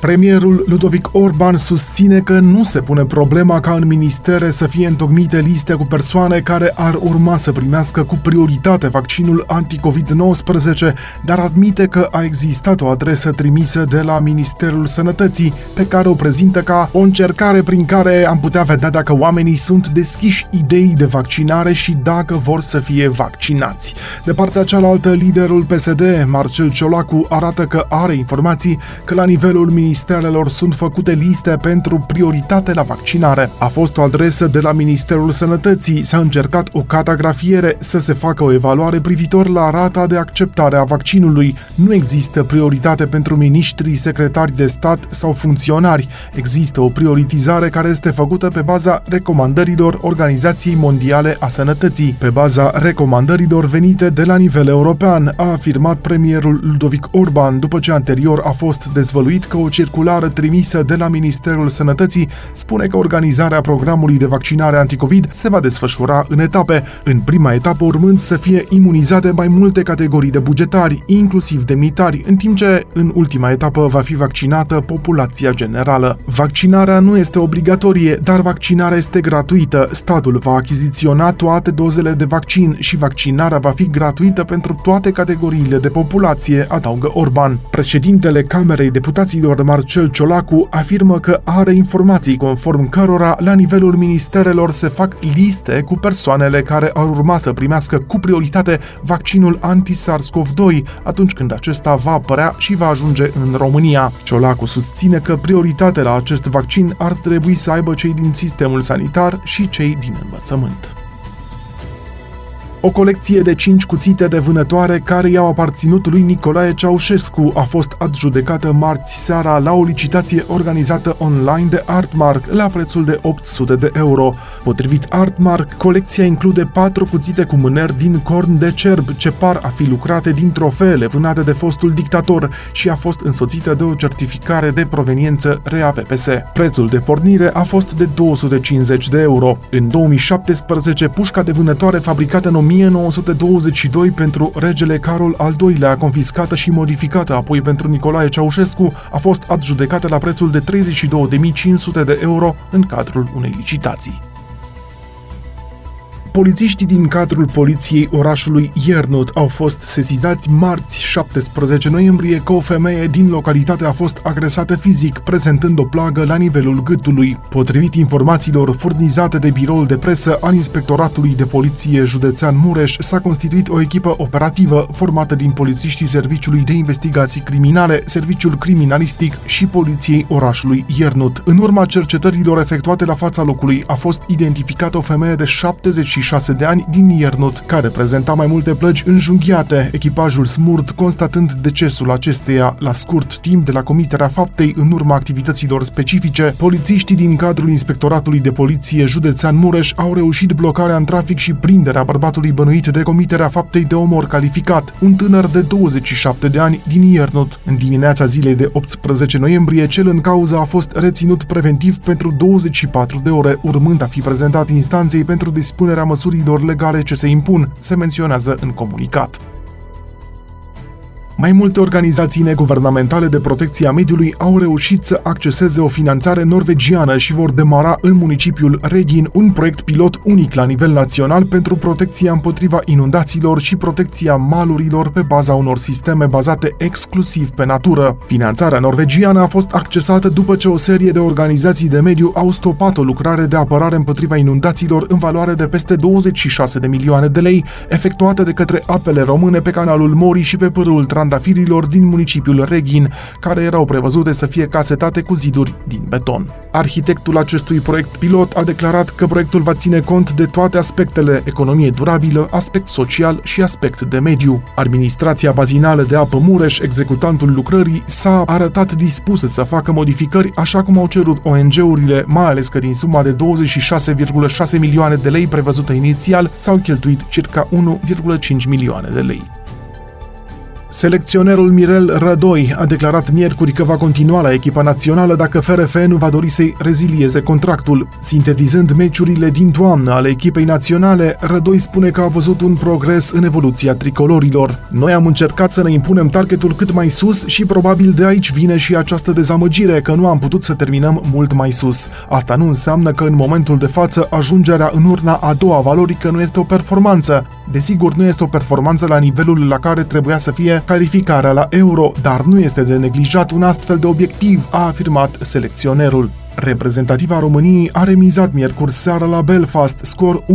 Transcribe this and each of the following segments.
Premierul Ludovic Orban susține că nu se pune problema ca în ministere să fie întocmite liste cu persoane care ar urma să primească cu prioritate vaccinul anti-COVID-19, dar admite că a existat o adresă trimisă de la Ministerul Sănătății, pe care o prezintă ca o încercare prin care am putea vedea dacă oamenii sunt deschiși ideii de vaccinare și dacă vor să fie vaccinați. De partea cealaltă, liderul PSD, Marcel Ciolacu, arată că are informații că la nivelul Ministerului ministerelor sunt făcute liste pentru prioritate la vaccinare. A fost o adresă de la Ministerul Sănătății, s-a încercat o catagrafiere să se facă o evaluare privitor la rata de acceptare a vaccinului. Nu există prioritate pentru miniștrii, secretari de stat sau funcționari. Există o prioritizare care este făcută pe baza recomandărilor Organizației Mondiale a Sănătății, pe baza recomandărilor venite de la nivel european, a afirmat premierul Ludovic Orban după ce anterior a fost dezvăluit că o circulară trimisă de la Ministerul Sănătății spune că organizarea programului de vaccinare anticovid se va desfășura în etape, în prima etapă urmând să fie imunizate mai multe categorii de bugetari, inclusiv demnitari, în timp ce în ultima etapă va fi vaccinată populația generală. Vaccinarea nu este obligatorie, dar vaccinarea este gratuită. Statul va achiziționa toate dozele de vaccin și vaccinarea va fi gratuită pentru toate categoriile de populație, adaugă Orban. Președintele Camerei Deputaților Marcel Ciolacu afirmă că are informații conform cărora la nivelul ministerelor se fac liste cu persoanele care ar urma să primească cu prioritate vaccinul anti-SARS-CoV-2 atunci când acesta va apărea și va ajunge în România. Ciolacu susține că prioritate la acest vaccin ar trebui să aibă cei din sistemul sanitar și cei din învățământ. O colecție de cinci cuțite de vânătoare care i-au aparținut lui Nicolae Ceaușescu a fost adjudecată marți seara la o licitație organizată online de Artmark la prețul de 800 de euro. Potrivit Artmark, colecția include patru cuțite cu mâneri din corn de cerb ce par a fi lucrate din trofeele vânate de fostul dictator și a fost însoțită de o certificare de proveniență RAPPS. Prețul de pornire a fost de 250 de euro. În 2017, pușca de vânătoare fabricată în 1922 pentru regele Carol al II-lea, confiscată și modificată apoi pentru Nicolae Ceaușescu, a fost adjudecată la prețul de 32.500 de euro în cadrul unei licitații. Polițiștii din cadrul poliției orașului Iernut au fost sesizați marți 17 noiembrie că o femeie din localitate a fost agresată fizic, prezentând o plagă la nivelul gâtului. Potrivit informațiilor furnizate de biroul de presă al Inspectoratului de Poliție Județean Mureș, s-a constituit o echipă operativă formată din polițiștii Serviciului de Investigații Criminale, Serviciul Criminalistic și Poliției orașului Iernut. În urma cercetărilor efectuate la fața locului a fost identificată o femeie de 76 26 de ani din Iernut, care prezenta mai multe plăgi înjunghiate, echipajul smurt constatând decesul acesteia la scurt timp de la comiterea faptei în urma activităților specifice. Polițiștii din cadrul Inspectoratului de Poliție Județean Mureș au reușit blocarea în trafic și prinderea bărbatului bănuit de comiterea faptei de omor calificat, un tânăr de 27 de ani din Iernut. În dimineața zilei de 18 noiembrie, cel în cauză a fost reținut preventiv pentru 24 de ore, urmând a fi prezentat instanței pentru dispunerea măsurilor legale ce se impun, se menționează în comunicat. Mai multe organizații neguvernamentale de protecție a mediului au reușit să acceseze o finanțare norvegiană și vor demara în municipiul Regin un proiect pilot unic la nivel național pentru protecția împotriva inundațiilor și protecția malurilor pe baza unor sisteme bazate exclusiv pe natură. Finanțarea norvegiană a fost accesată după ce o serie de organizații de mediu au stopat o lucrare de apărare împotriva inundațiilor în valoare de peste 26 de milioane de lei, efectuată de către apele române pe canalul Mori și pe pârâul Trans trandafirilor din municipiul Reghin, care erau prevăzute să fie casetate cu ziduri din beton. Arhitectul acestui proiect pilot a declarat că proiectul va ține cont de toate aspectele economie durabilă, aspect social și aspect de mediu. Administrația bazinală de apă Mureș, executantul lucrării, s-a arătat dispusă să facă modificări așa cum au cerut ONG-urile, mai ales că din suma de 26,6 milioane de lei prevăzută inițial s-au cheltuit circa 1,5 milioane de lei. Selecționerul Mirel Rădoi a declarat miercuri că va continua la echipa națională dacă FRF nu va dori să-i rezilieze contractul. Sintetizând meciurile din toamnă ale echipei naționale, Rădoi spune că a văzut un progres în evoluția tricolorilor. Noi am încercat să ne impunem targetul cât mai sus și probabil de aici vine și această dezamăgire că nu am putut să terminăm mult mai sus. Asta nu înseamnă că în momentul de față ajungerea în urna a doua valorică nu este o performanță. Desigur, nu este o performanță la nivelul la care trebuia să fie calificarea la Euro, dar nu este de neglijat un astfel de obiectiv, a afirmat selecționerul. Reprezentativa României a remizat miercuri seara la Belfast, scor 1-1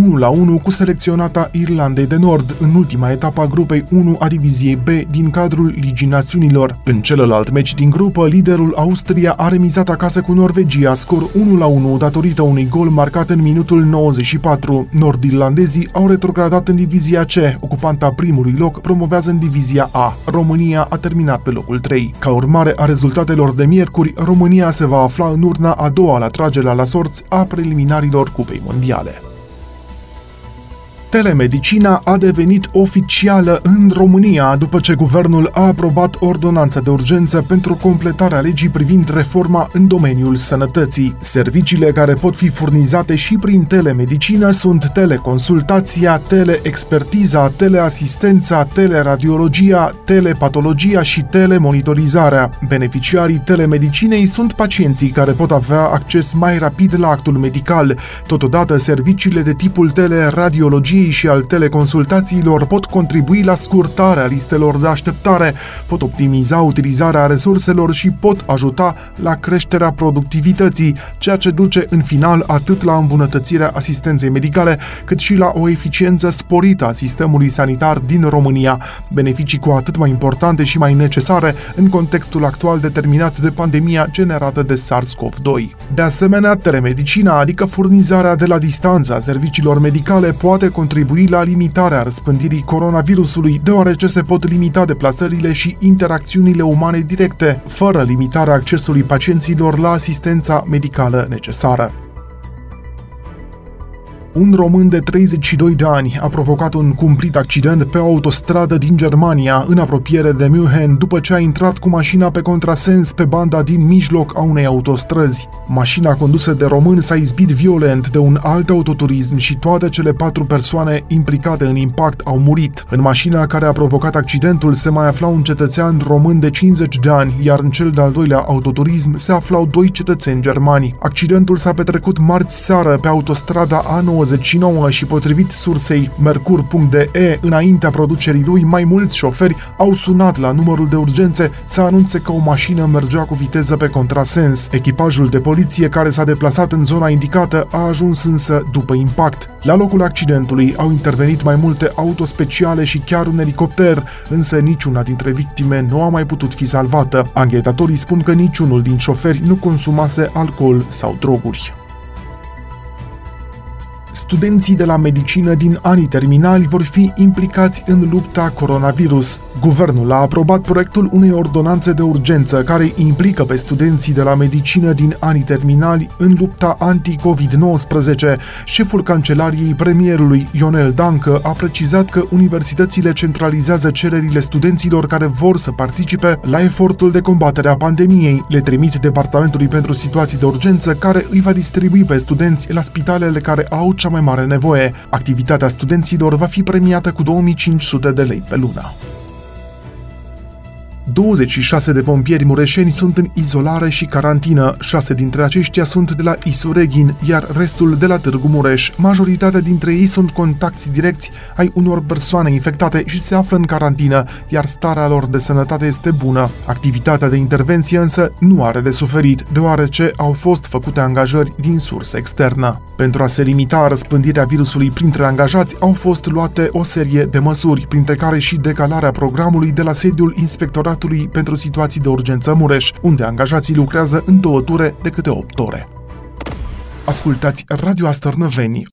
cu selecționata Irlandei de Nord în ultima etapă a grupei 1 a diviziei B din cadrul Ligii Națiunilor. În celălalt meci din grupă, liderul Austria a remizat acasă cu Norvegia, scor 1-1 datorită unui gol marcat în minutul 94. Nord-irlandezii au retrogradat în divizia C, ocupanta primului loc promovează în divizia A. România a terminat pe locul 3. Ca urmare a rezultatelor de miercuri, România se va afla în urna a doua la tragerea la sorți a preliminarilor Cupei Mondiale. Telemedicina a devenit oficială în România după ce guvernul a aprobat ordonanța de urgență pentru completarea legii privind reforma în domeniul sănătății. Serviciile care pot fi furnizate și prin telemedicină sunt teleconsultația, teleexpertiza, teleasistența, teleradiologia, telepatologia și telemonitorizarea. Beneficiarii telemedicinei sunt pacienții care pot avea acces mai rapid la actul medical. Totodată, serviciile de tipul teleradiologie terapiei și al teleconsultațiilor pot contribui la scurtarea listelor de așteptare, pot optimiza utilizarea resurselor și pot ajuta la creșterea productivității, ceea ce duce în final atât la îmbunătățirea asistenței medicale, cât și la o eficiență sporită a sistemului sanitar din România, beneficii cu atât mai importante și mai necesare în contextul actual determinat de pandemia generată de SARS-CoV-2. De asemenea, telemedicina, adică furnizarea de la distanță a serviciilor medicale, poate contribui contribui la limitarea răspândirii coronavirusului, deoarece se pot limita deplasările și interacțiunile umane directe, fără limitarea accesului pacienților la asistența medicală necesară. Un român de 32 de ani a provocat un cumplit accident pe o autostradă din Germania, în apropiere de München, după ce a intrat cu mașina pe contrasens pe banda din mijloc a unei autostrăzi. Mașina condusă de român s-a izbit violent de un alt autoturism și toate cele patru persoane implicate în impact au murit. În mașina care a provocat accidentul se mai afla un cetățean român de 50 de ani, iar în cel de-al doilea autoturism se aflau doi cetățeni germani. Accidentul s-a petrecut marți seară pe autostrada A9 99 și potrivit sursei Mercur.de, înaintea producerii lui, mai mulți șoferi au sunat la numărul de urgențe să anunțe că o mașină mergea cu viteză pe contrasens. Echipajul de poliție care s-a deplasat în zona indicată a ajuns însă după impact. La locul accidentului au intervenit mai multe auto speciale și chiar un elicopter, însă niciuna dintre victime nu a mai putut fi salvată. Anghetatorii spun că niciunul din șoferi nu consumase alcool sau droguri. Studenții de la medicină din anii terminali vor fi implicați în lupta coronavirus. Guvernul a aprobat proiectul unei ordonanțe de urgență care implică pe studenții de la medicină din anii terminali în lupta anti-COVID-19. Șeful Cancelariei Premierului Ionel Dancă a precizat că universitățile centralizează cererile studenților care vor să participe la efortul de combatere a pandemiei. Le trimit Departamentului pentru Situații de Urgență care îi va distribui pe studenți la spitalele care au cea mai mare nevoie. Activitatea studenților va fi premiată cu 2500 de lei pe lună. 26 de pompieri mureșeni sunt în izolare și carantină, 6 dintre aceștia sunt de la Isureghin, iar restul de la Târgu Mureș. Majoritatea dintre ei sunt contacti direcți ai unor persoane infectate și se află în carantină, iar starea lor de sănătate este bună. Activitatea de intervenție însă nu are de suferit, deoarece au fost făcute angajări din sursă externă. Pentru a se limita răspândirea virusului printre angajați, au fost luate o serie de măsuri, printre care și decalarea programului de la sediul inspectorat Inspectoratului pentru Situații de Urgență Mureș, unde angajații lucrează în două ture de câte 8 ore. Ascultați Radio Astărnăveni,